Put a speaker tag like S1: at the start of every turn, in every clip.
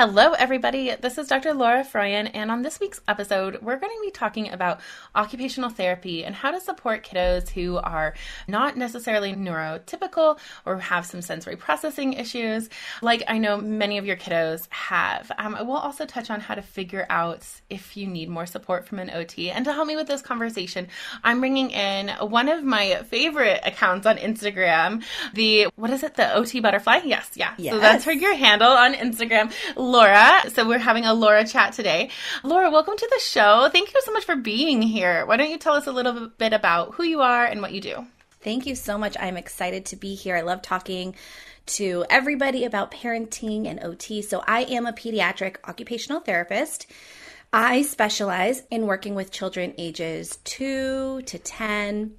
S1: Hello, everybody. This is Dr. Laura Froyen, and on this week's episode, we're going to be talking about occupational therapy and how to support kiddos who are not necessarily neurotypical or have some sensory processing issues, like I know many of your kiddos have. Um, we'll also touch on how to figure out if you need more support from an OT. And to help me with this conversation, I'm bringing in one of my favorite accounts on Instagram, the what is it, the OT Butterfly? Yes, yeah. Yes. So that's her your handle on Instagram. Laura. So we're having a Laura chat today. Laura, welcome to the show. Thank you so much for being here. Why don't you tell us a little bit about who you are and what you do?
S2: Thank you so much. I'm excited to be here. I love talking to everybody about parenting and OT. So I am a pediatric occupational therapist. I specialize in working with children ages 2 to 10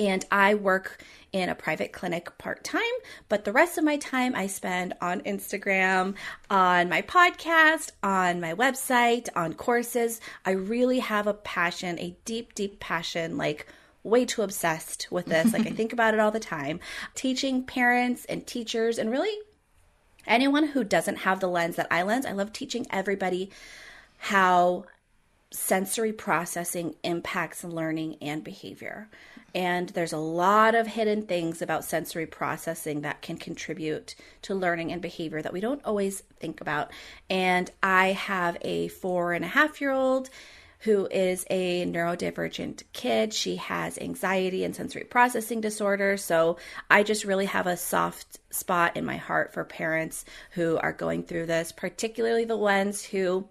S2: and I work in a private clinic part time, but the rest of my time I spend on Instagram, on my podcast, on my website, on courses. I really have a passion, a deep, deep passion, like way too obsessed with this. like I think about it all the time. Teaching parents and teachers and really anyone who doesn't have the lens that I lens, I love teaching everybody how sensory processing impacts learning and behavior. And there's a lot of hidden things about sensory processing that can contribute to learning and behavior that we don't always think about. And I have a four and a half year old who is a neurodivergent kid. She has anxiety and sensory processing disorder. So I just really have a soft spot in my heart for parents who are going through this, particularly the ones who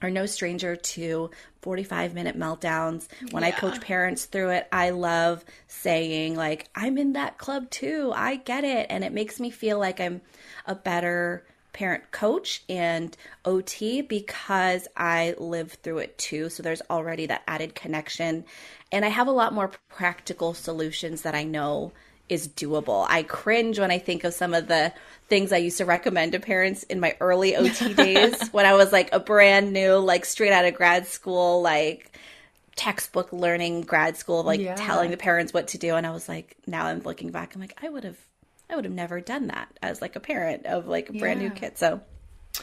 S2: are no stranger to 45 minute meltdowns. When yeah. I coach parents through it, I love saying, like, I'm in that club too. I get it. And it makes me feel like I'm a better parent coach and OT because I live through it too. So there's already that added connection. And I have a lot more practical solutions that I know is doable. I cringe when I think of some of the things I used to recommend to parents in my early OT days when I was like a brand new, like straight out of grad school, like textbook learning grad school, like yeah. telling the parents what to do. And I was like, now I'm looking back, I'm like, I would have, I would have never done that as like a parent of like a brand yeah. new kid. So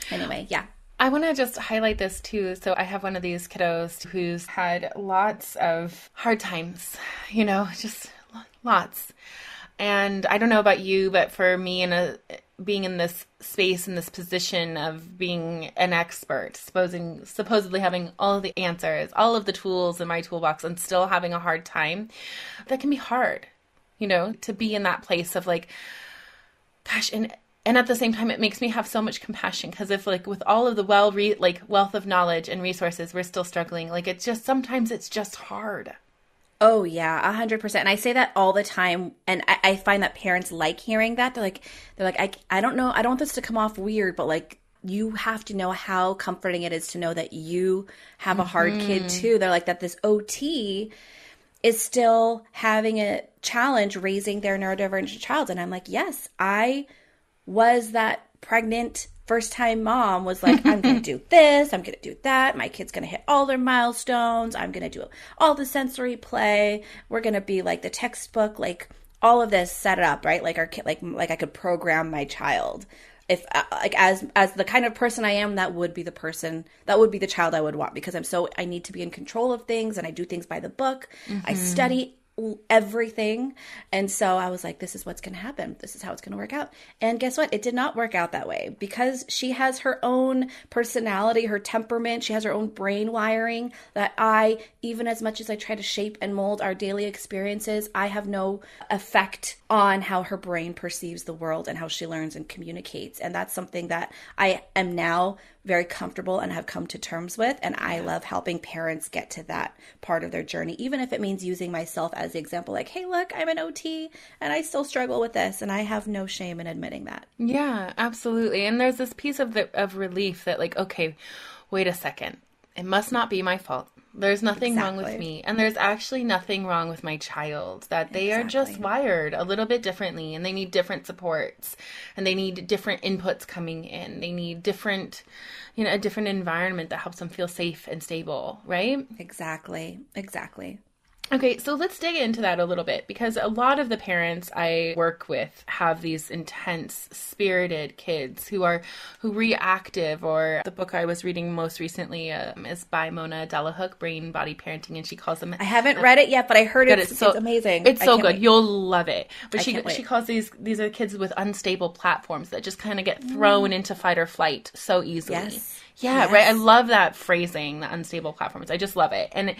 S2: anyway, yeah.
S1: I want to just highlight this too. So I have one of these kiddos who's had lots of hard times, you know, just lots. And I don't know about you, but for me, in a being in this space in this position of being an expert, supposing supposedly having all of the answers, all of the tools in my toolbox, and still having a hard time, that can be hard. You know, to be in that place of like, gosh, and and at the same time it makes me have so much compassion because if like with all of the well re- like wealth of knowledge and resources we're still struggling like it's just sometimes it's just hard
S2: Oh yeah, a hundred percent. And I say that all the time, and I, I, find that parents like hearing that. They're like, they're like, I, I don't know, I don't want this to come off weird, but like, you have to know how comforting it is to know that you have a hard mm-hmm. kid too. They're like that. This OT is still having a challenge raising their neurodivergent child, and I'm like, yes, I was that pregnant first time mom was like, I'm going to do this, I'm going to do that. My kid's going to hit all their milestones. I'm going to do all the sensory play. We're going to be like the textbook, like all of this set up, right? Like our kid, like like I could program my child. If uh, like as as the kind of person I am, that would be the person that would be the child I would want because I'm so I need to be in control of things and I do things by the book. I study everything. And so I was like, this is what's going to happen. This is how it's going to work out. And guess what? It did not work out that way because she has her own personality, her temperament. She has her own brain wiring that I, even as much as I try to shape and mold our daily experiences, I have no effect on how her brain perceives the world and how she learns and communicates. And that's something that I am now very comfortable and have come to terms with. And I love helping parents get to that part of their journey, even if it means using myself as the example like, hey, look, I'm an OT and I still struggle with this. And I have no shame in admitting that.
S1: Yeah, absolutely. And there's this piece of the, of relief that like, okay, wait a second. It must not be my fault. There's nothing exactly. wrong with me. And there's actually nothing wrong with my child. That they exactly. are just wired a little bit differently and they need different supports and they need different inputs coming in. They need different, you know, a different environment that helps them feel safe and stable, right?
S2: Exactly. Exactly.
S1: Okay, so let's dig into that a little bit because a lot of the parents I work with have these intense, spirited kids who are who reactive. Or the book I was reading most recently um, is by Mona Delahooke, Brain Body Parenting, and she calls them.
S2: I haven't uh, read it yet, but I heard it. It's, so, it's amazing.
S1: It's so good. Wait. You'll love it. But I she she calls these these are kids with unstable platforms that just kind of get thrown mm. into fight or flight so easily.
S2: Yes.
S1: Yeah, yes. right. I love that phrasing, the unstable platforms. I just love it. And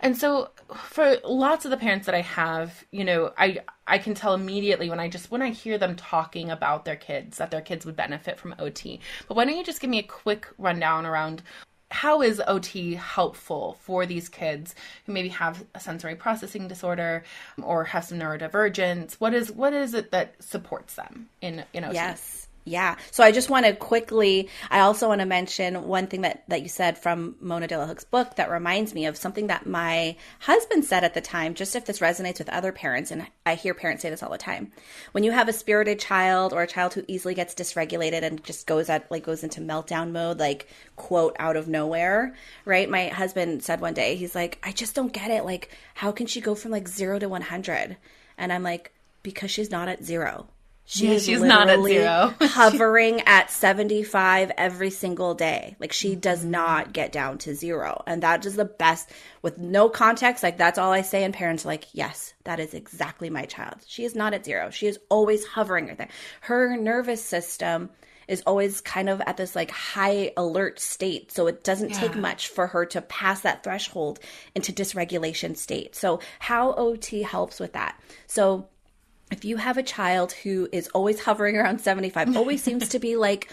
S1: and so for lots of the parents that I have, you know, I I can tell immediately when I just when I hear them talking about their kids that their kids would benefit from OT. But why don't you just give me a quick rundown around how is OT helpful for these kids who maybe have a sensory processing disorder or have some neurodivergence? What is what is it that supports them in in OT?
S2: Yes. Yeah. So I just want to quickly, I also want to mention one thing that, that you said from Mona Delahooke's book that reminds me of something that my husband said at the time, just if this resonates with other parents. And I hear parents say this all the time. When you have a spirited child or a child who easily gets dysregulated and just goes at, like, goes into meltdown mode, like, quote, out of nowhere, right? My husband said one day, he's like, I just don't get it. Like, how can she go from like zero to 100? And I'm like, because she's not at zero she yeah, is she's not at zero. hovering at 75 every single day. Like she does not get down to zero. And that is the best with no context. Like that's all I say. And parents like, yes, that is exactly my child. She is not at zero. She is always hovering right there. Her nervous system is always kind of at this like high alert state. So it doesn't yeah. take much for her to pass that threshold into dysregulation state. So how OT helps with that. So if you have a child who is always hovering around 75, always seems to be like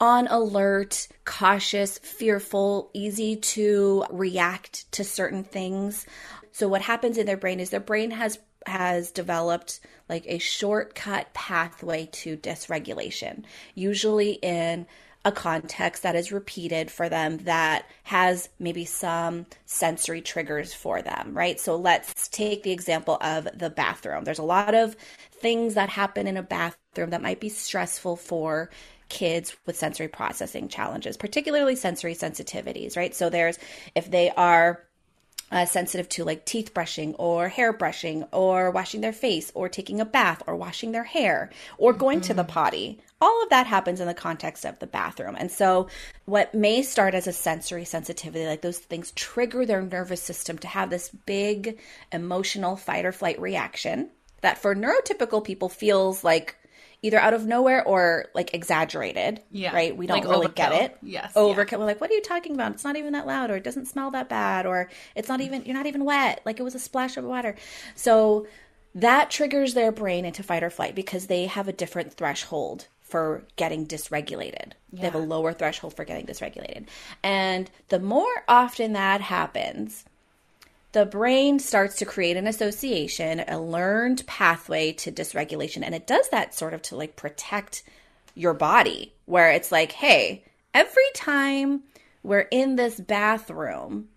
S2: on alert, cautious, fearful, easy to react to certain things. So what happens in their brain is their brain has has developed like a shortcut pathway to dysregulation, usually in a context that is repeated for them that has maybe some sensory triggers for them, right? So let's take the example of the bathroom. There's a lot of things that happen in a bathroom that might be stressful for kids with sensory processing challenges, particularly sensory sensitivities, right? So there's if they are uh, sensitive to like teeth brushing or hair brushing or washing their face or taking a bath or washing their hair or going mm-hmm. to the mm-hmm. potty. All of that happens in the context of the bathroom. And so, what may start as a sensory sensitivity, like those things trigger their nervous system to have this big emotional fight or flight reaction that for neurotypical people feels like either out of nowhere or like exaggerated. Yeah. Right? We don't like really overkill. get it.
S1: Yes.
S2: Overkill. Yeah. We're like, what are you talking about? It's not even that loud, or it doesn't smell that bad, or it's not even, you're not even wet. Like it was a splash of water. So that triggers their brain into fight or flight because they have a different threshold for getting dysregulated. Yeah. They have a lower threshold for getting dysregulated. And the more often that happens, the brain starts to create an association, a learned pathway to dysregulation. And it does that sort of to like protect your body, where it's like, hey, every time we're in this bathroom,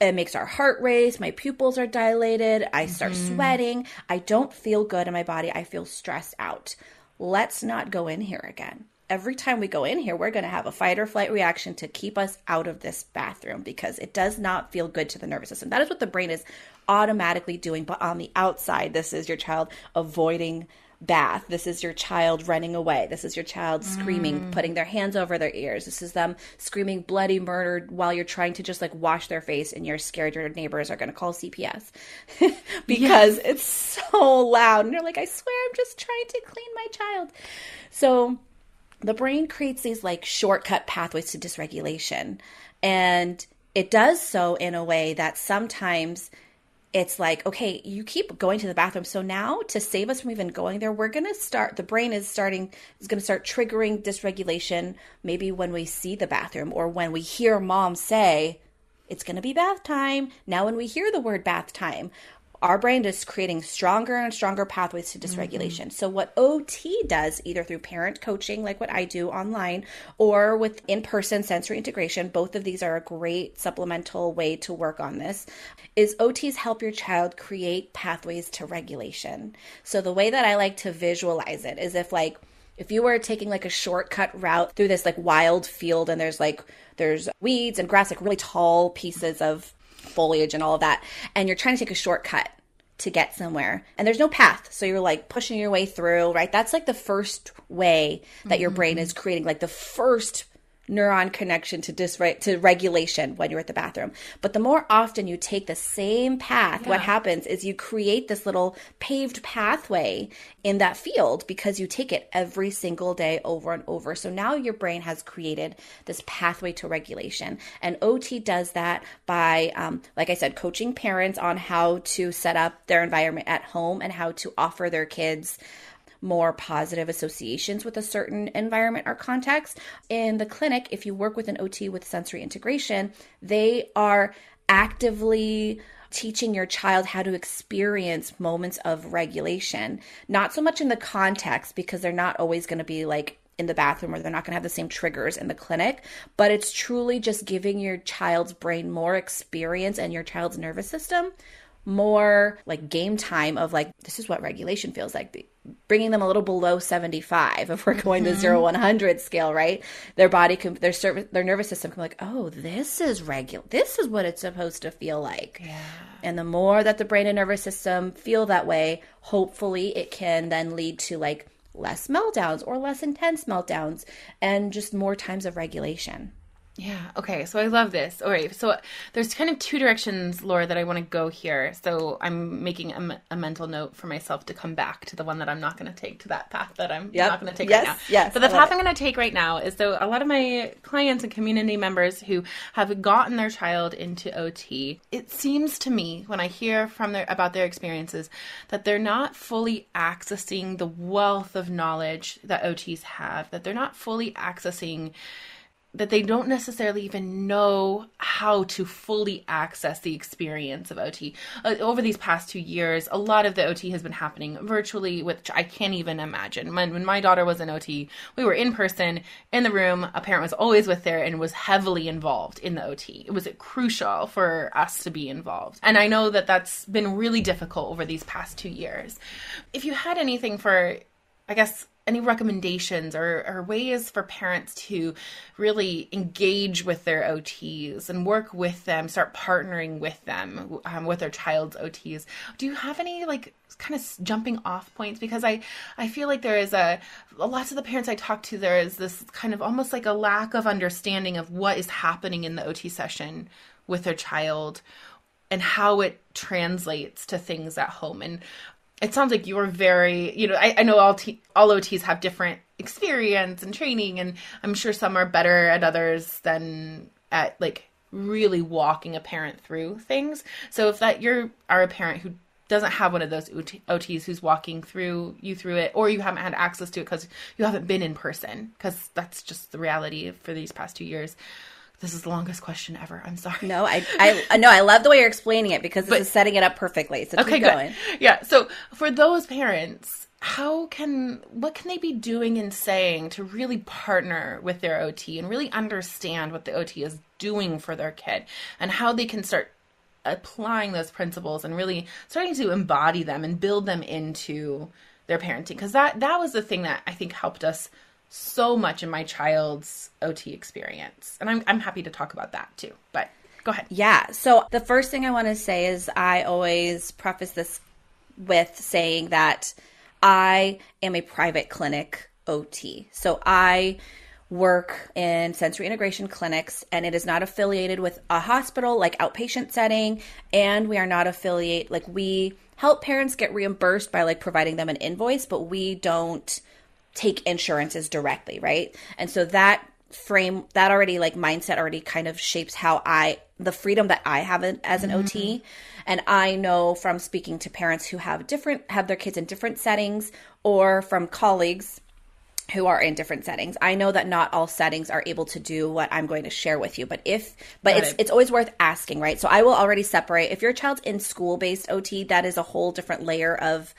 S2: it makes our heart race, my pupils are dilated, I start mm-hmm. sweating, I don't feel good in my body, I feel stressed out. Let's not go in here again. Every time we go in here, we're going to have a fight or flight reaction to keep us out of this bathroom because it does not feel good to the nervous system. That is what the brain is automatically doing. But on the outside, this is your child avoiding bath. This is your child running away. This is your child screaming, mm. putting their hands over their ears. This is them screaming bloody murder while you're trying to just like wash their face and you're scared your neighbors are going to call CPS because yes. it's so loud. And you're like, I swear I'm just trying to clean my child. So the brain creates these like shortcut pathways to dysregulation. And it does so in a way that sometimes it's like, okay, you keep going to the bathroom. So now to save us from even going there, we're going to start, the brain is starting, is going to start triggering dysregulation maybe when we see the bathroom or when we hear mom say, it's going to be bath time. Now, when we hear the word bath time, our brain is creating stronger and stronger pathways to dysregulation. Mm-hmm. So, what OT does, either through parent coaching, like what I do online, or with in person sensory integration, both of these are a great supplemental way to work on this, is OTs help your child create pathways to regulation. So, the way that I like to visualize it is if, like, if you were taking like a shortcut route through this like wild field and there's like there's weeds and grass like really tall pieces of foliage and all of that, and you're trying to take a shortcut to get somewhere and there's no path so you're like pushing your way through right that's like the first way that mm-hmm. your brain is creating like the first neuron connection to dysre- to regulation when you're at the bathroom. But the more often you take the same path, yeah. what happens is you create this little paved pathway in that field because you take it every single day over and over. So now your brain has created this pathway to regulation. And OT does that by, um, like I said, coaching parents on how to set up their environment at home and how to offer their kids more positive associations with a certain environment or context. In the clinic, if you work with an OT with sensory integration, they are actively teaching your child how to experience moments of regulation, not so much in the context because they're not always going to be like in the bathroom or they're not going to have the same triggers in the clinic, but it's truly just giving your child's brain more experience and your child's nervous system more like game time of like this is what regulation feels like bringing them a little below 75 if we're going mm-hmm. to 0 100 scale right their body can their service their nervous system can be like oh this is regular this is what it's supposed to feel like yeah. and the more that the brain and nervous system feel that way hopefully it can then lead to like less meltdowns or less intense meltdowns and just more times of regulation
S1: yeah. Okay. So I love this. All right. So there's kind of two directions, Laura, that I want to go here. So I'm making a, a, mental note for myself to come back to the one that I'm not going to take to that path that I'm yep. not going to take
S2: yes,
S1: right now.
S2: Yes.
S1: So the path I'm going to take right now is so a lot of my clients and community members who have gotten their child into OT, it seems to me when I hear from their about their experiences that they're not fully accessing the wealth of knowledge that OTs have. That they're not fully accessing that they don't necessarily even know how to fully access the experience of OT. Uh, over these past two years, a lot of the OT has been happening virtually, which I can't even imagine. When, when my daughter was in OT, we were in person in the room. A parent was always with there and was heavily involved in the OT. It was crucial for us to be involved. And I know that that's been really difficult over these past two years. If you had anything for, I guess, any recommendations or, or, ways for parents to really engage with their OTs and work with them, start partnering with them um, with their child's OTs? Do you have any like kind of jumping off points? Because I I feel like there is a lots of the parents I talk to there is this kind of almost like a lack of understanding of what is happening in the OT session with their child and how it translates to things at home and it sounds like you are very, you know, I, I know all T, all OTs have different experience and training, and I'm sure some are better at others than at like really walking a parent through things. So if that you are a parent who doesn't have one of those OTs who's walking through you through it, or you haven't had access to it because you haven't been in person, because that's just the reality for these past two years. This is the longest question ever. I'm sorry.
S2: No, I, I uh, no, I love the way you're explaining it because this but, is setting it up perfectly. So okay, good. Going.
S1: Yeah. So for those parents, how can what can they be doing and saying to really partner with their OT and really understand what the OT is doing for their kid and how they can start applying those principles and really starting to embody them and build them into their parenting because that that was the thing that I think helped us so much in my child's OT experience. And I'm, I'm happy to talk about that too. But go ahead.
S2: Yeah. So the first thing I want to say is I always preface this with saying that I am a private clinic OT. So I work in sensory integration clinics and it is not affiliated with a hospital like outpatient setting and we are not affiliate like we help parents get reimbursed by like providing them an invoice but we don't take insurances directly right and so that frame that already like mindset already kind of shapes how i the freedom that i have as an mm-hmm. ot and i know from speaking to parents who have different have their kids in different settings or from colleagues who are in different settings. I know that not all settings are able to do what I'm going to share with you, but if but Got it's it. it's always worth asking, right? So I will already separate if your child's in school-based OT, that is a whole different layer of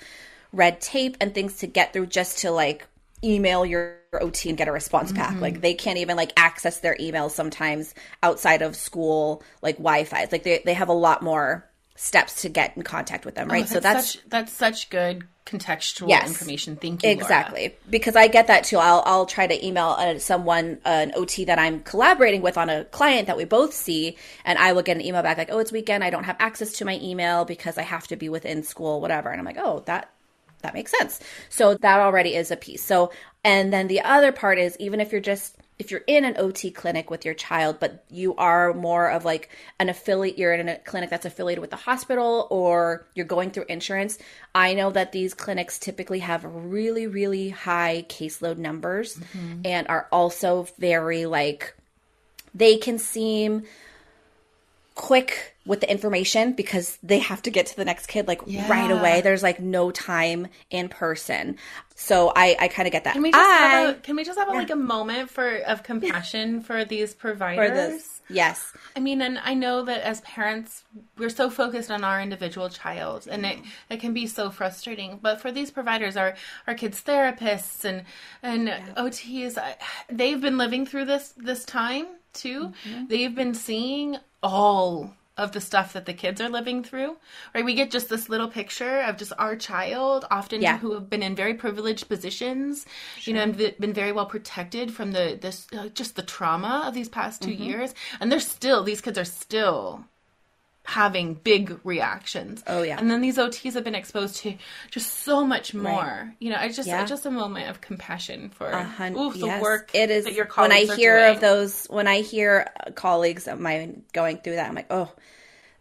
S2: red tape and things to get through just to like email your OT and get a response back. Mm-hmm. Like they can't even like access their emails sometimes outside of school like Wi-Fi. It's like they they have a lot more steps to get in contact with them, right?
S1: Oh, that's so that's such, that's such good contextual yes, information. Thank you,
S2: exactly,
S1: Laura.
S2: because I get that too. I'll I'll try to email uh, someone uh, an OT that I'm collaborating with on a client that we both see, and I will get an email back like, "Oh, it's weekend. I don't have access to my email because I have to be within school, whatever." And I'm like, "Oh, that that makes sense." So that already is a piece. So and then the other part is even if you're just if you're in an OT clinic with your child, but you are more of like an affiliate, you're in a clinic that's affiliated with the hospital or you're going through insurance, I know that these clinics typically have really, really high caseload numbers mm-hmm. and are also very like, they can seem quick with the information because they have to get to the next kid like yeah. right away. There's like no time in person. So I, I kind of get that.
S1: Can we just I, have a, can we just have a, yeah. like a moment for of compassion for these providers? For this,
S2: yes.
S1: I mean, and I know that as parents, we're so focused on our individual child, and it it can be so frustrating. But for these providers, our our kids' therapists and and. OTs, they've been living through this this time too. Mm-hmm. They've been seeing all of the stuff that the kids are living through right we get just this little picture of just our child often yeah. who have been in very privileged positions sure. you know and been very well protected from the this uh, just the trauma of these past 2 mm-hmm. years and they're still these kids are still having big reactions.
S2: Oh yeah.
S1: And then these OTs have been exposed to just so much more. Right. You know, I just yeah. just a moment of compassion for hun- oof, the yes. work
S2: it is. when I hear
S1: doing.
S2: of those, when I hear colleagues of mine going through that, I'm like, oh,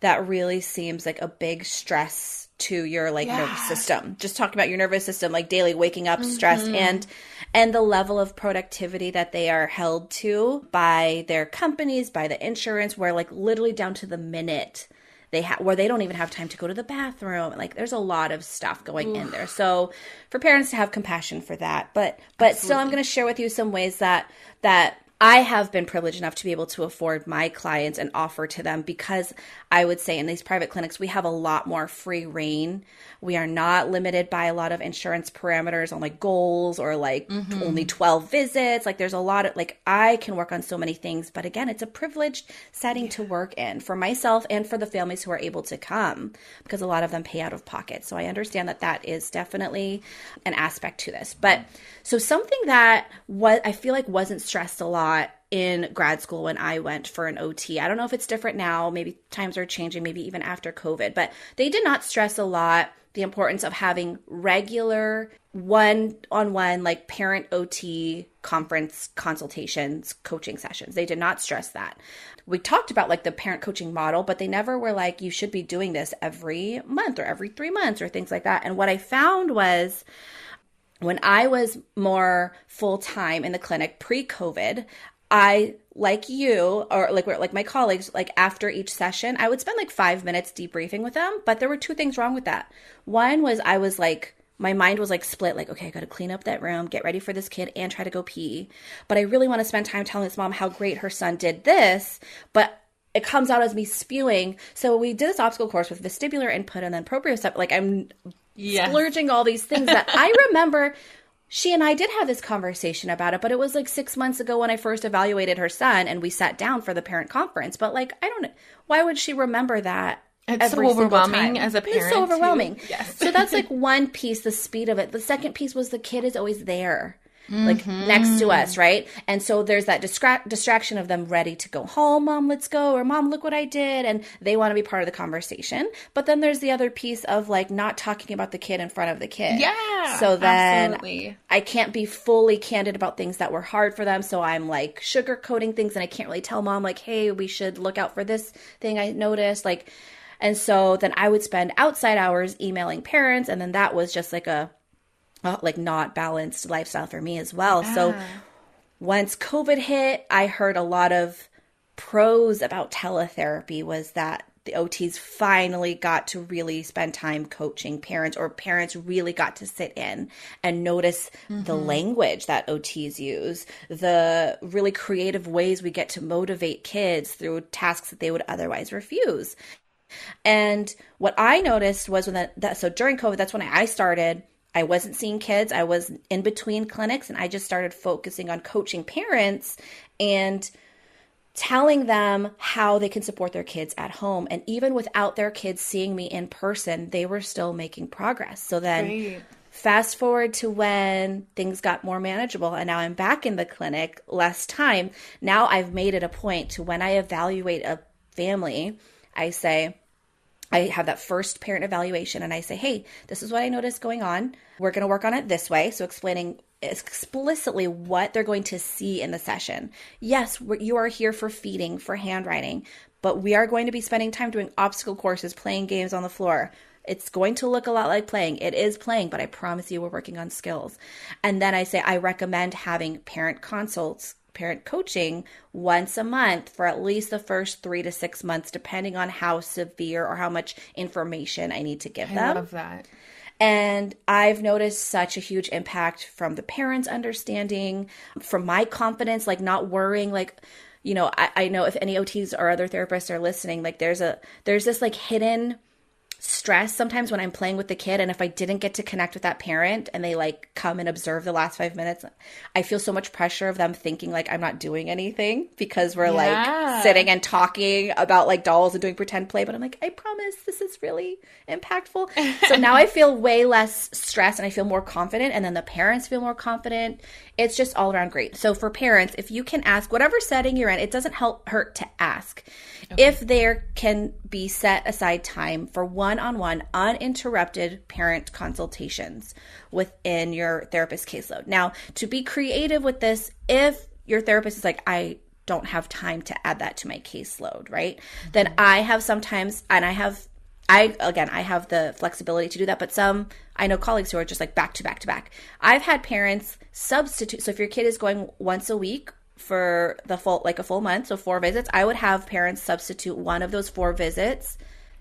S2: that really seems like a big stress to your like yeah. nervous system. Just talking about your nervous system, like daily waking up, mm-hmm. stress, and and the level of productivity that they are held to by their companies, by the insurance, where like literally down to the minute they have where they don't even have time to go to the bathroom like there's a lot of stuff going Oof. in there so for parents to have compassion for that but but Absolutely. still i'm going to share with you some ways that that I have been privileged enough to be able to afford my clients and offer to them because I would say in these private clinics, we have a lot more free reign. We are not limited by a lot of insurance parameters on like goals or like mm-hmm. only 12 visits. Like there's a lot of like, I can work on so many things. But again, it's a privileged setting to work in for myself and for the families who are able to come because a lot of them pay out of pocket. So I understand that that is definitely an aspect to this. But so something that what I feel like wasn't stressed a lot in grad school when I went for an OT. I don't know if it's different now. Maybe times are changing, maybe even after COVID, but they did not stress a lot the importance of having regular one on one, like parent OT conference consultations, coaching sessions. They did not stress that. We talked about like the parent coaching model, but they never were like, you should be doing this every month or every three months or things like that. And what I found was, when I was more full time in the clinic pre COVID, I like you or like like my colleagues like after each session I would spend like 5 minutes debriefing with them but there were two things wrong with that. One was I was like my mind was like split like okay I got to clean up that room, get ready for this kid and try to go pee. But I really want to spend time telling this mom how great her son did this, but it comes out as me spewing. So we did this obstacle course with vestibular input and then proprioceptive like I'm splurging all these things that I remember she and I did have this conversation about it, but it was like six months ago when I first evaluated her son and we sat down for the parent conference. But like, I don't know, why would she remember that?
S1: It's so overwhelming as a parent. It's
S2: so overwhelming. Yes. so that's like one piece, the speed of it. The second piece was the kid is always there. Like next to mm-hmm. us, right? And so there's that distra- distraction of them ready to go home, mom, let's go, or mom, look what I did. And they want to be part of the conversation. But then there's the other piece of like not talking about the kid in front of the kid.
S1: Yeah,
S2: So then
S1: absolutely.
S2: I can't be fully candid about things that were hard for them. So I'm like sugarcoating things and I can't really tell mom, like, hey, we should look out for this thing I noticed. Like, and so then I would spend outside hours emailing parents. And then that was just like a, uh, like not balanced lifestyle for me as well. So once COVID hit, I heard a lot of pros about teletherapy was that the OTs finally got to really spend time coaching parents, or parents really got to sit in and notice the language that OTs use, the really creative ways we get to motivate kids through tasks that they would otherwise refuse. And what I noticed was when that, that so during COVID, that's when I started. I wasn't seeing kids. I was in between clinics and I just started focusing on coaching parents and telling them how they can support their kids at home. And even without their kids seeing me in person, they were still making progress. So then
S1: Great.
S2: fast forward to when things got more manageable and now I'm back in the clinic, less time. Now I've made it a point to when I evaluate a family, I say, I have that first parent evaluation and I say, hey, this is what I noticed going on. We're going to work on it this way. So explaining explicitly what they're going to see in the session. Yes, you are here for feeding, for handwriting, but we are going to be spending time doing obstacle courses, playing games on the floor. It's going to look a lot like playing. It is playing, but I promise you we're working on skills. And then I say I recommend having parent consults, parent coaching once a month for at least the first three to six months, depending on how severe or how much information I need to give
S1: I
S2: them.
S1: I love that.
S2: And I've noticed such a huge impact from the parents understanding, from my confidence, like not worrying, like, you know, I, I know if any OTs or other therapists are listening, like there's a there's this like hidden stress sometimes when I'm playing with the kid and if I didn't get to connect with that parent and they like come and observe the last 5 minutes I feel so much pressure of them thinking like I'm not doing anything because we're
S1: Yeah.
S2: like sitting and talking about like dolls and doing pretend play but I'm like I promise this is really impactful. So now I feel way less stressed and I feel more confident and then the parents feel more confident. It's just all around great. So for parents if you can ask whatever setting you're in it doesn't help hurt to ask. If there can be set aside time for one-on-one uninterrupted parent consultations within your therapist caseload now to be creative with this if your therapist is like i don't have time to add that to my caseload right mm-hmm. then i have sometimes and i have I again, I have the flexibility to do that, but some I know colleagues who are just like back to back to back. I've had parents substitute. So if your kid is going once a week for the full like a full month, so four visits, I would have parents substitute one of those four visits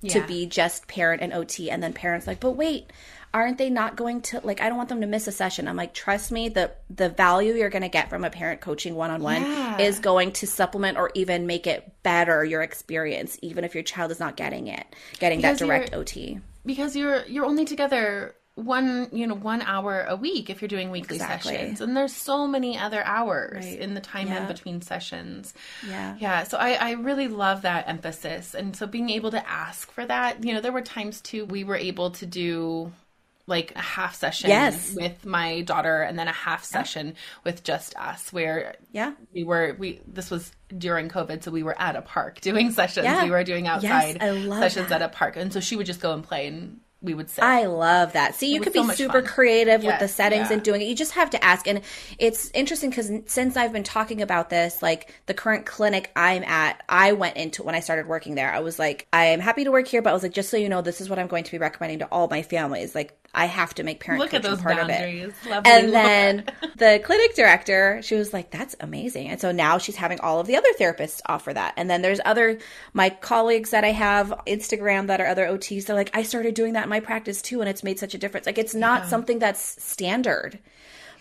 S2: to be just parent and OT, and then parents like, but wait, aren't they not going to like? I don't want them to miss a session. I'm like, trust me, the the value you're going to get from a parent coaching one on one
S1: Yeah.
S2: is going to supplement or even make it better your experience, even if your child is not getting it, getting
S1: Because
S2: that direct OT.
S1: because you're you're only together one you know one hour a week if you're doing weekly
S2: Exactly.
S1: sessions and there's so many other hours
S2: Right.
S1: in the time
S2: Yeah.
S1: in between sessions
S2: Yeah.
S1: yeah so I, I really love that emphasis and so being able to ask for that you know there were times too we were able to do like a half session
S2: Yes.
S1: with my daughter and then a half session with just us where
S2: Yeah.
S1: we were we this was during covid so we were at a park doing sessions
S2: Yeah.
S1: we were doing outside
S2: love
S1: sessions
S2: that.
S1: at a park and so she would just go and play and we would sit
S2: I love that. See, you could be
S1: much
S2: super
S1: fun.
S2: creative with the settings
S1: yeah.
S2: and doing it. You just have to ask. And it's interesting because since I've been talking about this, like the current clinic I'm at, I went into when I started working there. I was like, I am happy to work here, but I was like, just so you know, this is what I'm going to be recommending to all my families. Like, I have to make parent
S1: Look at those
S2: part of it.
S1: Lovely
S2: And then the clinic director, she was like, that's amazing. And so now she's having all of the other therapists offer that. And then there's other, my colleagues that I have Instagram that are other OTs, they're like, I started doing that in my practice too. And it's made such a difference. Like, it's not something that's standard.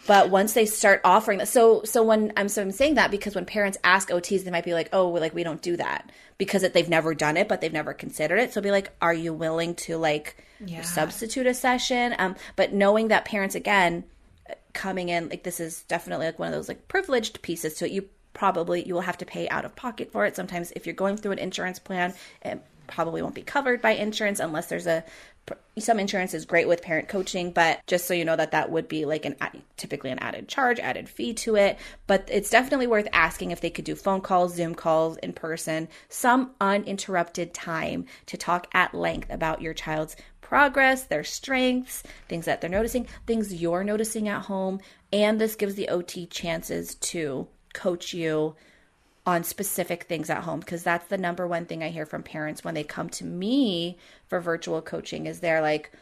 S2: But once they start offering that, so so when I'm so I'm saying that because when parents ask OTs, they might be like, oh, well, like we don't do that because it, they've never done it, but they've never considered it. So be like, are you willing to like
S1: Yeah.
S2: substitute a session? Um, but knowing that parents again coming in like this is definitely like one of those like privileged pieces to it. You probably you will have to pay out of pocket for it. Sometimes if you're going through an insurance plan, it probably won't be covered by insurance unless there's a some insurance is great with parent coaching, but just so you know that that would be like an typically an added charge, added fee to it. But it's definitely worth asking if they could do phone calls, Zoom calls, in person, some uninterrupted time to talk at length about your child's progress, their strengths, things that they're noticing, things you're noticing at home, and this gives the OT chances to coach you on specific things at home because that's the number one thing I hear from parents when they come to me for virtual coaching is they're like,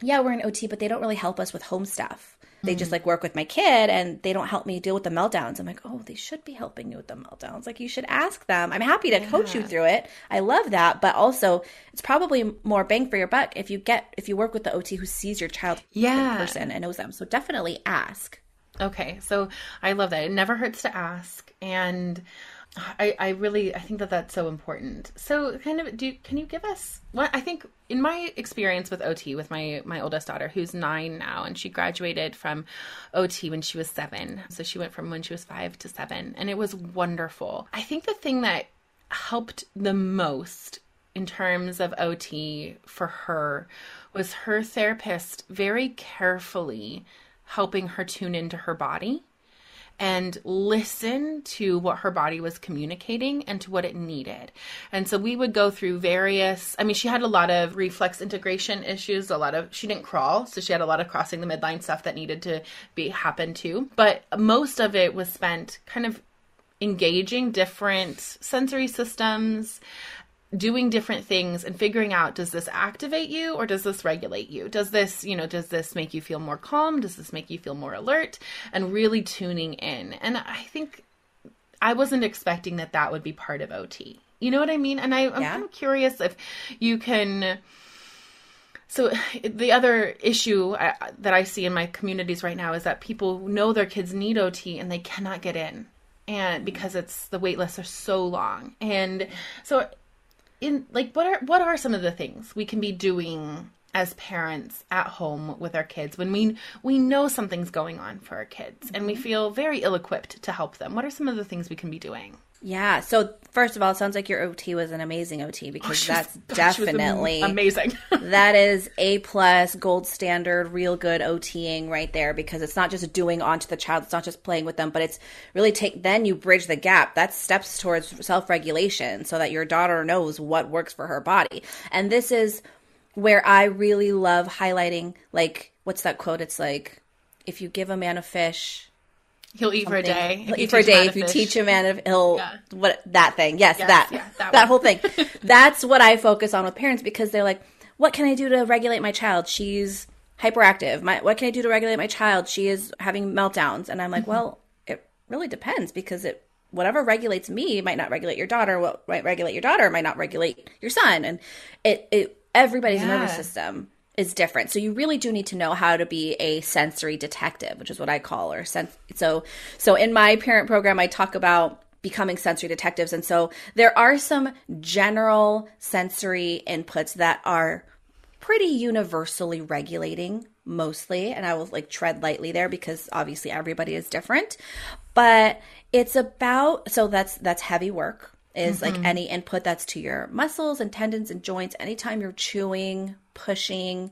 S2: yeah, we're in OT, but they don't really help us with home stuff. They mm-hmm. just like work with my kid and they don't help me deal with the meltdowns. I'm like, oh, they should be helping you with the meltdowns. Like, you should ask them. I'm happy to yeah. coach you through it. I love that. But also, it's probably more bang for your buck if you get, if you work with the OT who sees your child yeah. in person and knows them. So definitely ask.
S1: Okay. So I love that. It never hurts to ask and I, I really I think that that's so important. So kind of do can you give us what I think in my experience with OT with my my oldest daughter who's 9 now and she graduated from OT when she was 7. So she went from when she was 5 to 7 and it was wonderful. I think the thing that helped the most in terms of OT for her was her therapist very carefully helping her tune into her body and listen to what her body was communicating and to what it needed. And so we would go through various, I mean, she had a lot of reflex integration issues, a lot of, she didn't crawl, so she had a lot of crossing the midline stuff that needed to be happen too. But most of it was spent kind of engaging different sensory systems doing different things and figuring out does this activate you or does this regulate you? Does this you know does this make you feel more calm? Does this make you feel more alert? And really tuning in. And i think i wasn't expecting that that would be part of ot you know what i mean? And I, i'm yeah. kind of curious if you can so the other issue I, that i see in my communities right now is that people know their kids need ot and they cannot get in. And because it's the wait lists are so long. And so in like what are what are some of the things we can be doing as parents at home with our kids when we we know something's going on for our kids mm-hmm. and we mm-hmm. feel very ill equipped to help them what are some of the things we can be doing
S2: yeah. So first of all, it sounds like your OT was an amazing OT oh, because oh, that's was, definitely
S1: amazing.
S2: that is a plus gold standard, real good OTing right there because it's not just doing onto the child, it's not just playing with them, but it's really take then you bridge the gap. That's steps towards self regulation so that your daughter knows what works for her body. And this is where I really love highlighting like what's that quote? It's like if you give a man a fish,
S1: He'll eat for a day.
S2: He'll eat for a day if you teach a man. If he'll yeah. what that thing? Yes, yes that yeah, that, that whole thing. That's what I focus on with parents because they're like, "What can I do to regulate my child? She's hyperactive. My, what can I do to regulate my child? She is having meltdowns." And I'm like, mm-hmm. "Well, it really depends because it whatever regulates me might not regulate your daughter. What might regulate your daughter might not regulate your son, and it it everybody's yeah. nervous system." Is different. So you really do need to know how to be a sensory detective, which is what I call or sense. So so in my parent program, I talk about becoming sensory detectives, and so there are some general sensory inputs that are pretty universally regulating mostly and i will like tread lightly there because obviously everybody is different but it's about so that's that's heavy work is mm-hmm. like any input that's to your muscles and tendons and joints. Anytime you're chewing, pushing,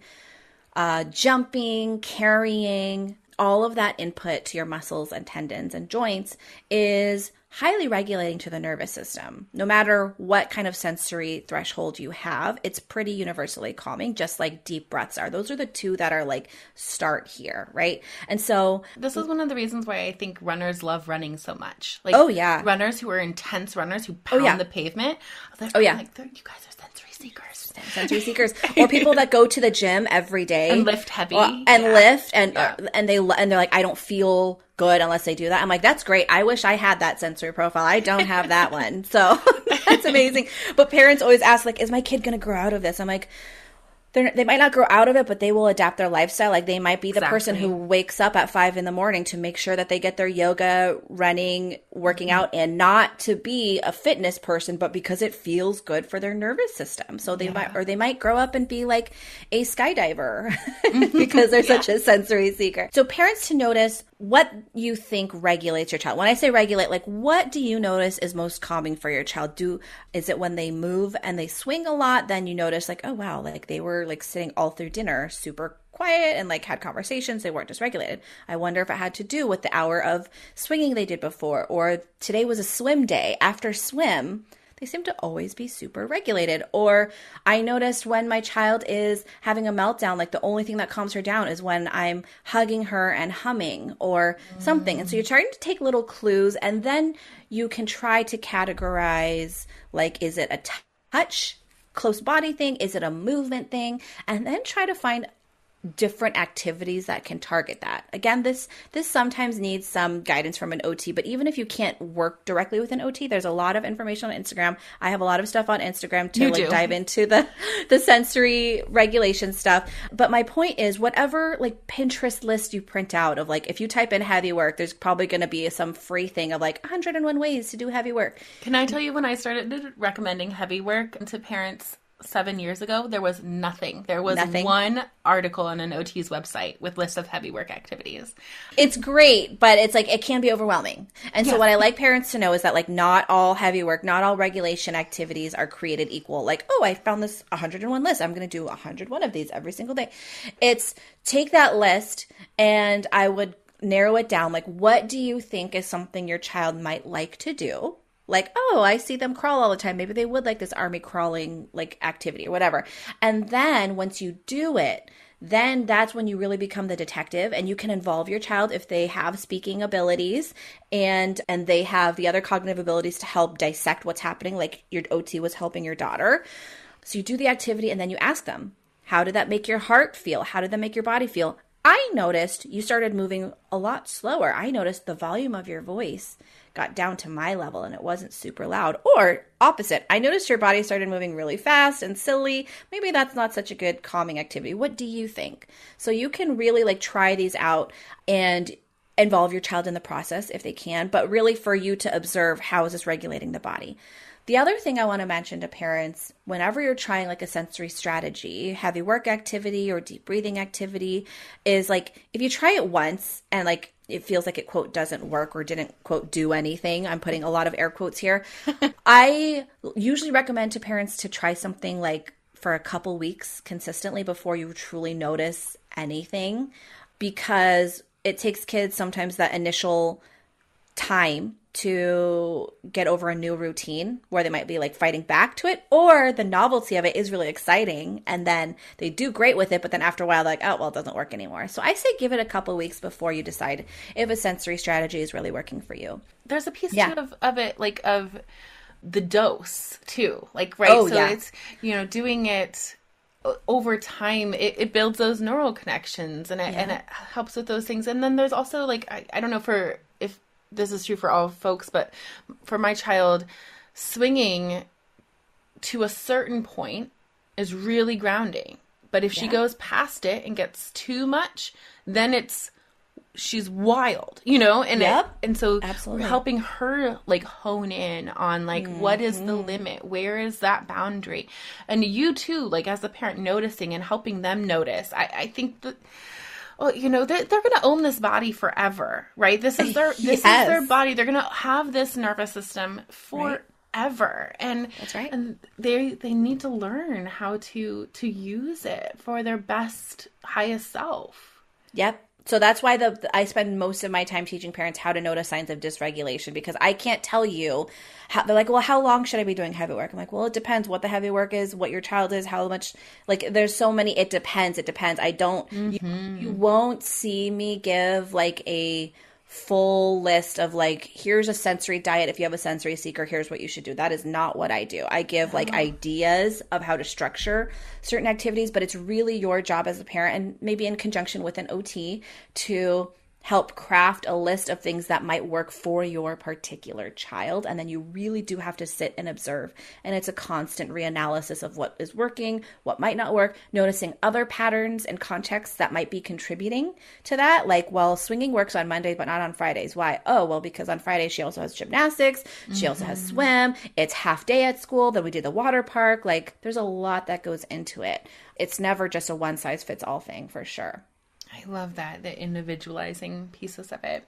S2: uh, jumping, carrying, all of that input to your muscles and tendons and joints is highly regulating to the nervous system. No matter what kind of sensory threshold you have, it's pretty universally calming, just like deep breaths are. Those are the two that are like start here, right? And so
S1: this is one of the reasons why I think runners love running so much. Like,
S2: oh yeah,
S1: runners who are intense runners who pound oh, yeah. the pavement.
S2: Oh yeah,
S1: like you guys are sensory seekers.
S2: Sensory seekers, or people that go to the gym every day
S1: and lift heavy
S2: and yeah. lift, and yeah. uh, and they and they're like, I don't feel good unless they do that. I'm like, that's great. I wish I had that sensory profile. I don't have that one. So that's amazing. But parents always ask, like, is my kid going to grow out of this? I'm like, they might not grow out of it, but they will adapt their lifestyle. Like they might be the exactly. person who wakes up at five in the morning to make sure that they get their yoga, running, working mm-hmm. out, and not to be a fitness person, but because it feels good for their nervous system. So they yeah. might, or they might grow up and be like a skydiver because they're yeah. such a sensory seeker. So parents to notice what you think regulates your child. When I say regulate, like what do you notice is most calming for your child? Do is it when they move and they swing a lot, then you notice like, oh wow, like they were like sitting all through dinner super quiet and like had conversations, they weren't dysregulated. I wonder if it had to do with the hour of swinging they did before or today was a swim day. After swim, they seem to always be super regulated. Or I noticed when my child is having a meltdown, like the only thing that calms her down is when I'm hugging her and humming or something. And so you're trying to take little clues and then you can try to categorize like, is it a touch? close body thing? Is it a movement thing? And then try to find different activities that can target that. Again, this this sometimes needs some guidance from an OT, but even if you can't work directly with an OT, there's a lot of information on Instagram. I have a lot of stuff on Instagram to
S1: You
S2: like
S1: do.
S2: dive into the the sensory regulation stuff. But my point is whatever like Pinterest list you print out of like if you type in heavy work, there's probably going to be some free thing of like 101 ways to do heavy work.
S1: Can I tell you when I started recommending heavy work to parents seven years ago, there was nothing. There was
S2: Nothing.
S1: one article on an OT's website with lists of heavy work activities.
S2: it's great, but it's like it can be overwhelming. And so what I like parents to know is that like not all heavy work, not all regulation activities are created equal. Like, oh, I found this 101 list. I'm going to do 101 of these every single day. It's take that list and I would narrow it down like what do you think is something your child might like to do? Like, oh, I see them crawl all the time. Maybe they would like this army crawling like activity or whatever. And then once you do it, then that's when you really become the detective and you can involve your child if they have speaking abilities and and they have the other cognitive abilities to help dissect what's happening like your OT was helping your daughter. So you do the activity and then you ask them, how did that make your heart feel? How did that make your body feel? I noticed you started moving a lot slower. I noticed the volume of your voice got down to my level and it wasn't super loud. Or opposite, I noticed your body started moving really fast and silly. Maybe that's not such a good calming activity. What do you think? So you can really like try these out and involve your child in the process if they can, but really for you to observe how is this regulating the body. The other thing I want to mention to parents whenever you're trying like a sensory strategy, heavy work activity or deep breathing activity, is like if you try it once and like it feels like it quote doesn't work or didn't quote do anything. I'm putting a lot of air quotes here. I usually recommend to parents to try something like for a couple weeks consistently before you truly notice anything because it takes kids sometimes that initial time to get over a new routine where they might be like fighting back to it or the novelty of it is really exciting and then they do great with it but then after a while they're like oh well it doesn't work anymore so i say give it a couple weeks before you decide if a sensory strategy is really working for you
S1: There's a piece
S2: Yeah.
S1: too of, of it, like of the dose too. Like right,
S2: Oh,
S1: so
S2: yeah.
S1: it's you know doing it uh, over time it, it builds those neural connections and it, and it helps with those things and then there's also like I, I don't know for this is true for all folks but for my child swinging to a certain point is really grounding. But if she goes past it and gets too much then it's she's wild you know? And it- and so
S2: Absolutely.
S1: we're helping her like hone in on like what is the
S2: Mm-hmm.
S1: limit? Where is that boundary? And you too like as a parent noticing and helping them notice. I, I think that well, you know, they're, they're going to own this body forever, right? This is their this is their body. They're going to have this nervous system forever, and
S2: That's right.
S1: And they they need to learn how to to use it for their best, highest self.
S2: Yep. So that's why the I spend most of my time teaching parents how to notice signs of dysregulation because I can't tell you. How, they're like, well, how long should I be doing heavy work? I'm like, well, it depends what the heavy work is, what your child is, how much. Like, there's so many. It depends. It depends. I don't. You, mm-hmm. you won't see me give like a full list of like here's a sensory diet. If you have a sensory seeker here's what you should do. That is not what i do. I give like oh. ideas of how to structure certain activities but it's really your job as a parent and maybe in conjunction with an ot to help craft a list of things that might work for your particular child. And then you really do have to sit and observe. And it's a constant reanalysis of what is working what might not work noticing other patterns and contexts that might be contributing to that. Like well swinging works on mondays but not on fridays. Why? Oh well because on fridays she also has gymnastics. She also has mm-hmm. swim. It's half day at school. Then we do the water park. Like there's a lot that goes into it. It's never just a one size fits all thing for sure
S1: I love that, the individualizing pieces of it.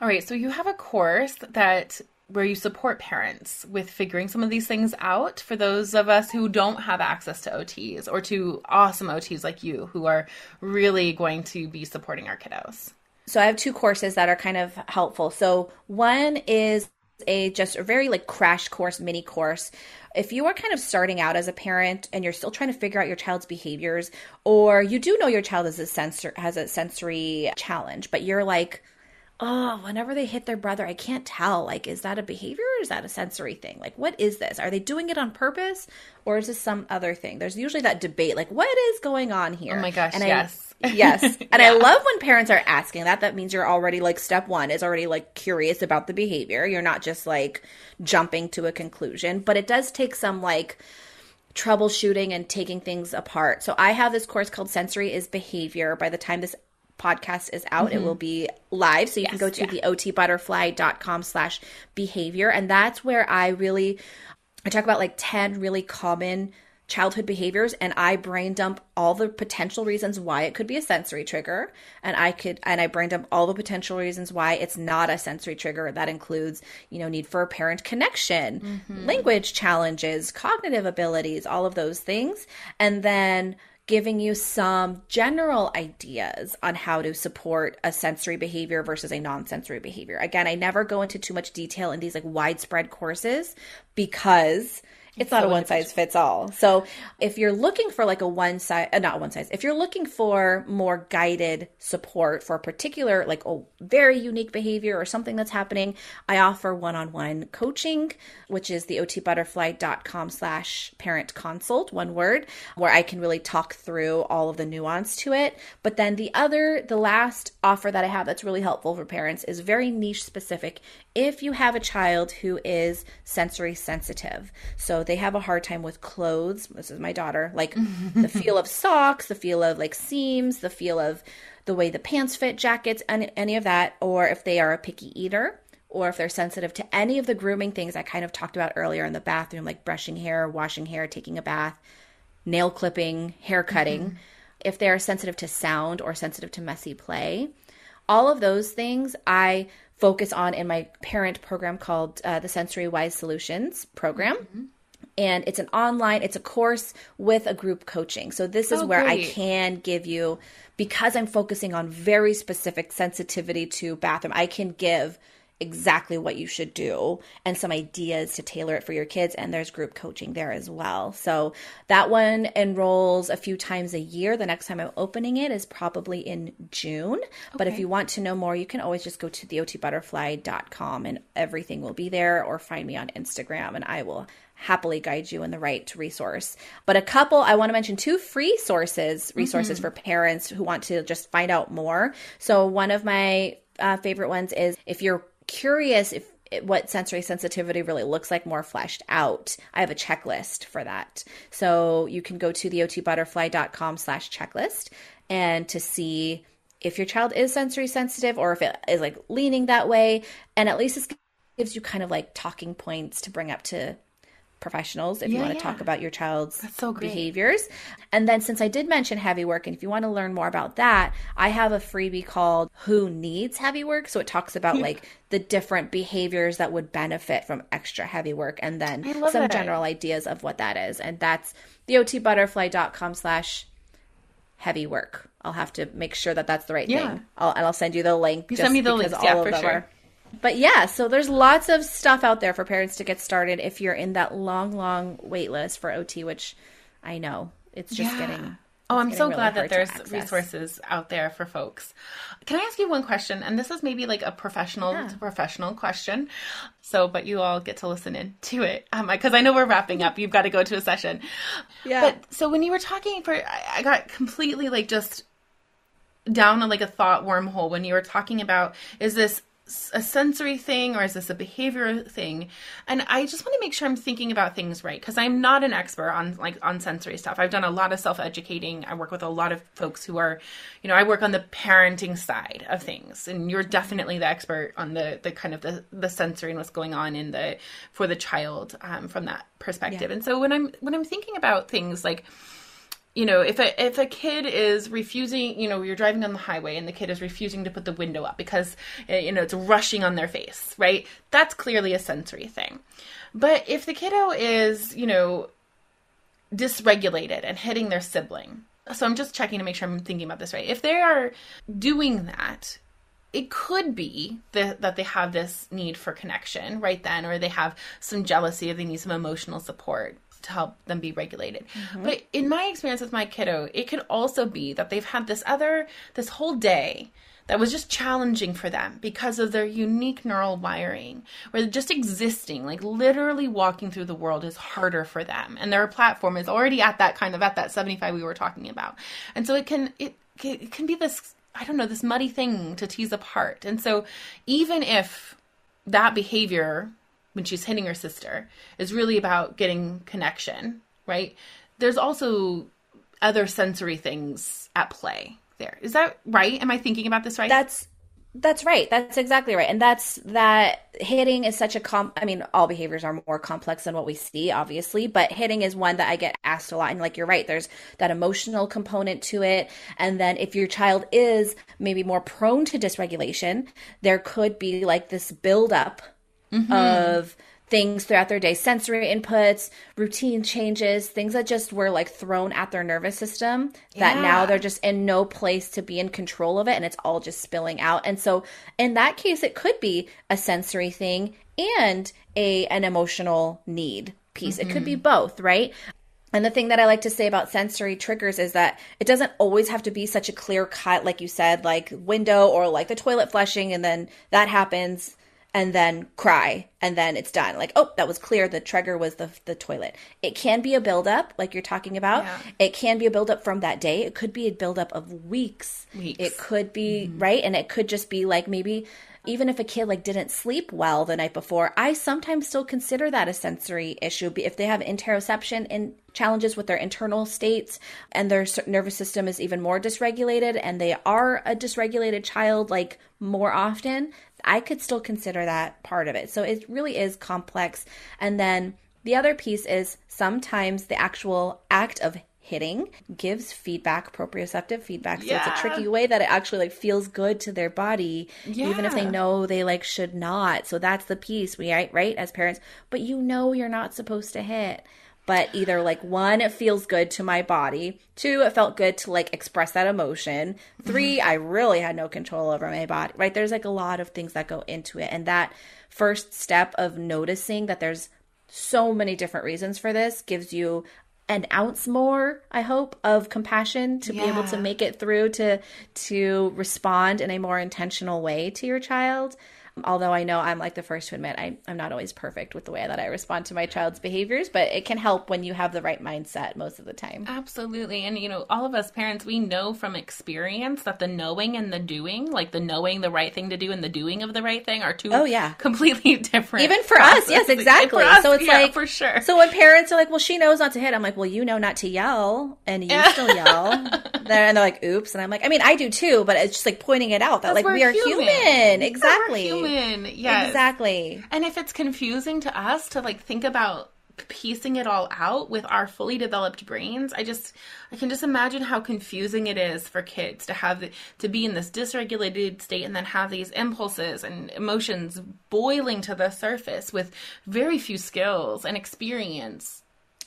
S1: All right, so you have a course that where you support parents with figuring some of these things out for those of us who don't have access to OTs or to awesome OTs like you who are really going to be supporting our kiddos.
S2: So I have two courses that are kind of helpful. So one is a just a very like crash course mini course. If you are kind of starting out as a parent and you're still trying to figure out your child's behaviors or you do know your child has a sensor has a sensory challenge but you're like oh, whenever they hit their brother, I can't tell. Like, is that a behavior or is that a sensory thing? Like, what is this? Are they doing it on purpose or is this some other thing? There's usually that debate, like, what is going on here?
S1: Oh my gosh,
S2: and
S1: yes.
S2: I, yes. And
S1: yeah.
S2: I love when parents are asking that. That means you're already like step one is already like curious about the behavior. You're not just like jumping to a conclusion, but it does take some like, troubleshooting and taking things apart. So I have this course called Sensory is Behavior. By the time this podcast is out mm-hmm. it will be live so you yes, can go to yeah. the otbutterfly.com slash behavior and that's where i really i talk about like 10 really common childhood behaviors and I brain dump all the potential reasons why it could be a sensory trigger and I could and I brain dump all the potential reasons why it's not a sensory trigger that includes you know need for a parent connection mm-hmm. language challenges cognitive abilities all of those things and then giving you some general ideas on how to support a sensory behavior versus a non-sensory behavior. Again, I never go into too much detail in these like widespread courses because it's not so a one size fits all. So if you're looking for like a one size, uh, not one size, if you're looking for more guided support for a particular, like a very unique behavior or something that's happening, I offer one-on-one coaching, which is the otbutterfly.com slash parent consult, one word, where I can really talk through all of the nuance to it. But then the other, the last offer that I have that's really helpful for parents is very niche specific. If you have a child who is sensory sensitive, so they have a hard time with clothes. This is my daughter. Like the feel of socks, the feel of like seams, the feel of the way the pants fit, jackets, any, any of that. Or if they are a picky eater, or if they're sensitive to any of the grooming things I kind of talked about earlier in the bathroom, like brushing hair, washing hair, taking a bath, nail clipping, hair cutting. Mm-hmm. If they're sensitive to sound or sensitive to messy play, all of those things I focus on in my parent program called uh, the Sensory Wise Solutions program. Mm-hmm and it's an online it's a course with a group coaching so this is oh, where great. i can give you because i'm focusing on very specific sensitivity to bathroom i can give exactly what you should do and some ideas to tailor it for your kids and there's group coaching there as well so that one enrolls a few times a year the next time i'm opening it is probably in june okay. but if you want to know more you can always just go to theotbutterfly.com and everything will be there or find me on instagram and i will happily guide you in the right resource. But a couple, I want to mention two free sources, resources mm-hmm. for parents who want to just find out more. So one of my uh, favorite ones is if you're curious if what sensory sensitivity really looks like more fleshed out. I have a checklist for that. So you can go to the otbutterfly.com slash checklist and to see if your child is sensory sensitive or if it is like leaning that way. And at least this gives you kind of like talking points to bring up to professionals if yeah, you want to yeah. talk about your child's
S1: so
S2: behaviors. And then since I did mention heavy work, and if you want to learn more about that, I have a freebie called Who Needs Heavy Work? So it talks about like the different behaviors that would benefit from extra heavy work and then some that. general ideas of what that is. And that's theotbutterfly.com slash heavy work. I'll have to make sure that that's the right yeah. thing. I'll, and I'll send you the link.
S1: You send me the link, yeah, for sure. Are,
S2: but yeah, so there's lots of stuff out there for parents to get started if you're in that long, long wait list for OT, which I know it's just yeah. getting.
S1: Oh, I'm so really glad that there's resources out there for folks. Can I ask you one question? And this is maybe like a professional yeah. to professional question. So, but you all get to listen in to it because um, I know we're wrapping up. You've got to go to a session. Yeah. But so when you were talking for, I got completely like just down like a thought wormhole when you were talking about is this a sensory thing or is this a behavior thing? And i just want to make sure i'm thinking about things right because i'm not an expert on like on sensory stuff. I've done a lot of self-educating. I work with a lot of folks who are you know i work on the parenting side of things and you're definitely the expert on the the kind of the the sensory and what's going on in the for the child um, from that perspective. Yeah. and so when i'm when i'm thinking about things like you know, if a if a kid is refusing, you know, you're driving on the highway and the kid is refusing to put the window up because eh, you know it's rushing on their face, right? That's clearly a sensory thing. But if the kiddo is, you know, dysregulated and hitting their sibling, so I'm just checking to make sure I'm thinking about this right. If they are doing that, it could be that, that they have this need for connection right then, or they have some jealousy, or they need some emotional support to help them be regulated. Mm-hmm. But in my experience with my kiddo, it could also be that they've had this other, this whole day that was just challenging for them because of their unique neural wiring, where just existing, like literally walking through the world is harder for them. And their platform is already at that kind of, at that 75 we were talking about. And so it can, it, it can be this, I don't know, this muddy thing to tease apart. And so even if that behavior when she's hitting her sister is really about getting connection, right? There's also other sensory things at play there. Is that right? Am I thinking about this right?
S2: That's that's right. That's exactly right. And that's that hitting is such a comp I mean, all behaviors are more complex than what we see, obviously, but hitting is one that I get asked a lot. And like you're right, there's that emotional component to it. And then if your child is maybe more prone to dysregulation, there could be like this buildup mm-hmm. of things throughout their day sensory inputs routine changes things that just were like thrown at their nervous system that yeah. now they're just in no place to be in control of it and it's all just spilling out and so in that case it could be a sensory thing and a an emotional need piece mm-hmm. it could be mm-hmm. both right and the thing that I like to say about sensory triggers is that it doesn't always have to be such a clear cut, like you said, like window or like the toilet flushing, and then that happens and then cry and then it's done. Like oh that was clear. The trigger was the the toilet. It can be a buildup like you're talking about. Yeah. it can be a buildup from that day. It could be a buildup of weeks, weeks. it could be mm-hmm. right? And it could just be like maybe even if a kid like didn't sleep well the night before i sometimes still consider that a sensory issue. If they have interoception and challenges with their internal states and their nervous system is even more dysregulated and they are a dysregulated child like more often I could still consider that part of it. So it really is complex. And then the other piece is sometimes the actual act of hitting gives feedback proprioceptive feedback so yeah. it's a tricky way that it actually like feels good to their body yeah. even if they know they like should not so that's the piece we right, right as parents but you know you're not supposed to hit but either like one it feels good to my body. Two it felt good to like express that emotion. 3 mm-hmm. i really had no control over my body right? There's like a lot of things that go into it. And that first step of noticing that there's so many different reasons for this gives you an ounce more i hope of compassion to yeah. be able to make it through to to respond in a more intentional way to your child Although I know I'm like the first to admit I, I'm not always perfect with the way that I respond to my child's behaviors, but it can help when you have the right mindset most of the time.
S1: Absolutely. And, you know, all of us parents, we know from experience that the knowing and the doing, like the knowing the right thing to do and the doing of the right thing, are two
S2: oh, yeah.
S1: completely different.
S2: Even for processes. us, yes, exactly. Us, so it's
S1: yeah,
S2: like,
S1: for sure.
S2: So when parents are like, well, she knows not to hit, I'm like, well, you know not to yell, and you still yell. and they're like, oops. And I'm like, I mean, I do too, but it's just like pointing it out that like we are human. human. Exactly.
S1: Human. Yes.
S2: Exactly.
S1: And if it's confusing to us to like think about piecing it all out with our fully developed brains i just i can just imagine how confusing it is for kids to have the, to be in this dysregulated state and then have these impulses and emotions boiling to the surface with very few skills and experience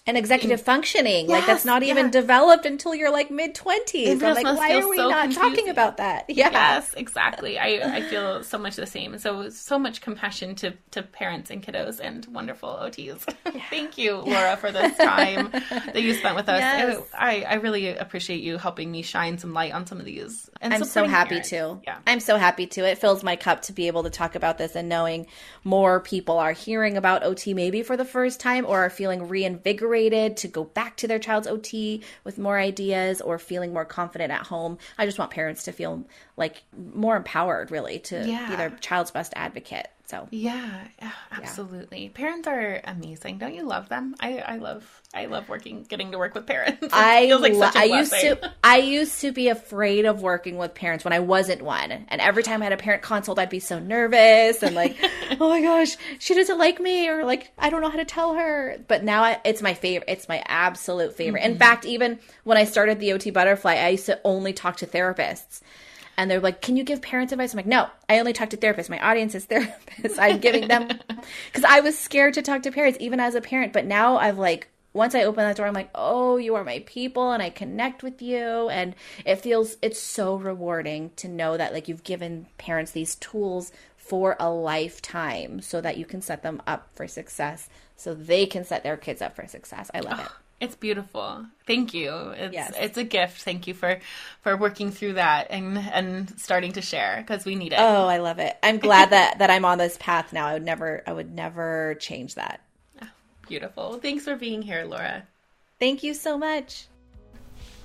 S2: and executive mm. functioning. Yes, like that's not yeah. even developed until you're like mid twenties. I'm like, why are we so not confusing. talking about that?
S1: Yeah. Yes, exactly. I, I feel so much the same. And so so much compassion to, to parents and kiddos and wonderful OTs. Yeah. Thank you, Laura, for this time that you spent with us. Yes. I, I really appreciate you helping me shine some light on some of these.
S2: And I'm so happy parents. to. Yeah. I'm so happy to. It fills my cup to be able to talk about this and knowing more people are hearing about OT maybe for the first time or are feeling reinvigorated to go back to their child's OT with more ideas or feeling more confident at home. I just want parents to feel like more empowered, really, to yeah. be their child's best advocate. So
S1: yeah, absolutely. Yeah. Parents are amazing. Don't you love them? I, I love I love working getting to work with parents. It
S2: I like I used to I used to be afraid of working with parents when I wasn't one. And every time I had a parent consult I'd be so nervous and like, "Oh my gosh, she doesn't like me or like I don't know how to tell her." But now I, it's my favorite. It's my absolute favorite. Mm-hmm. In fact, even when I started the OT Butterfly, I used to only talk to therapists and they're like, "Can you give parents advice?" I'm like, "No, I only talk to therapists. My audience is therapists. I'm giving them because I was scared to talk to parents, even as a parent. But now I've like, once I open that door, I'm like, "Oh, you are my people, and I connect with you." And it feels it's so rewarding to know that like you've given parents these tools for a lifetime, so that you can set them up for success, so they can set their kids up for success. I love it.
S1: It's beautiful. Thank you. It's yes. it's a gift. Thank you for for working through that and and starting to share because we need it.
S2: Oh, I love it. I'm glad that that I'm on this path now. I would never I would never change that.
S1: Oh, beautiful. Thanks for being here, Laura.
S2: Thank you so much.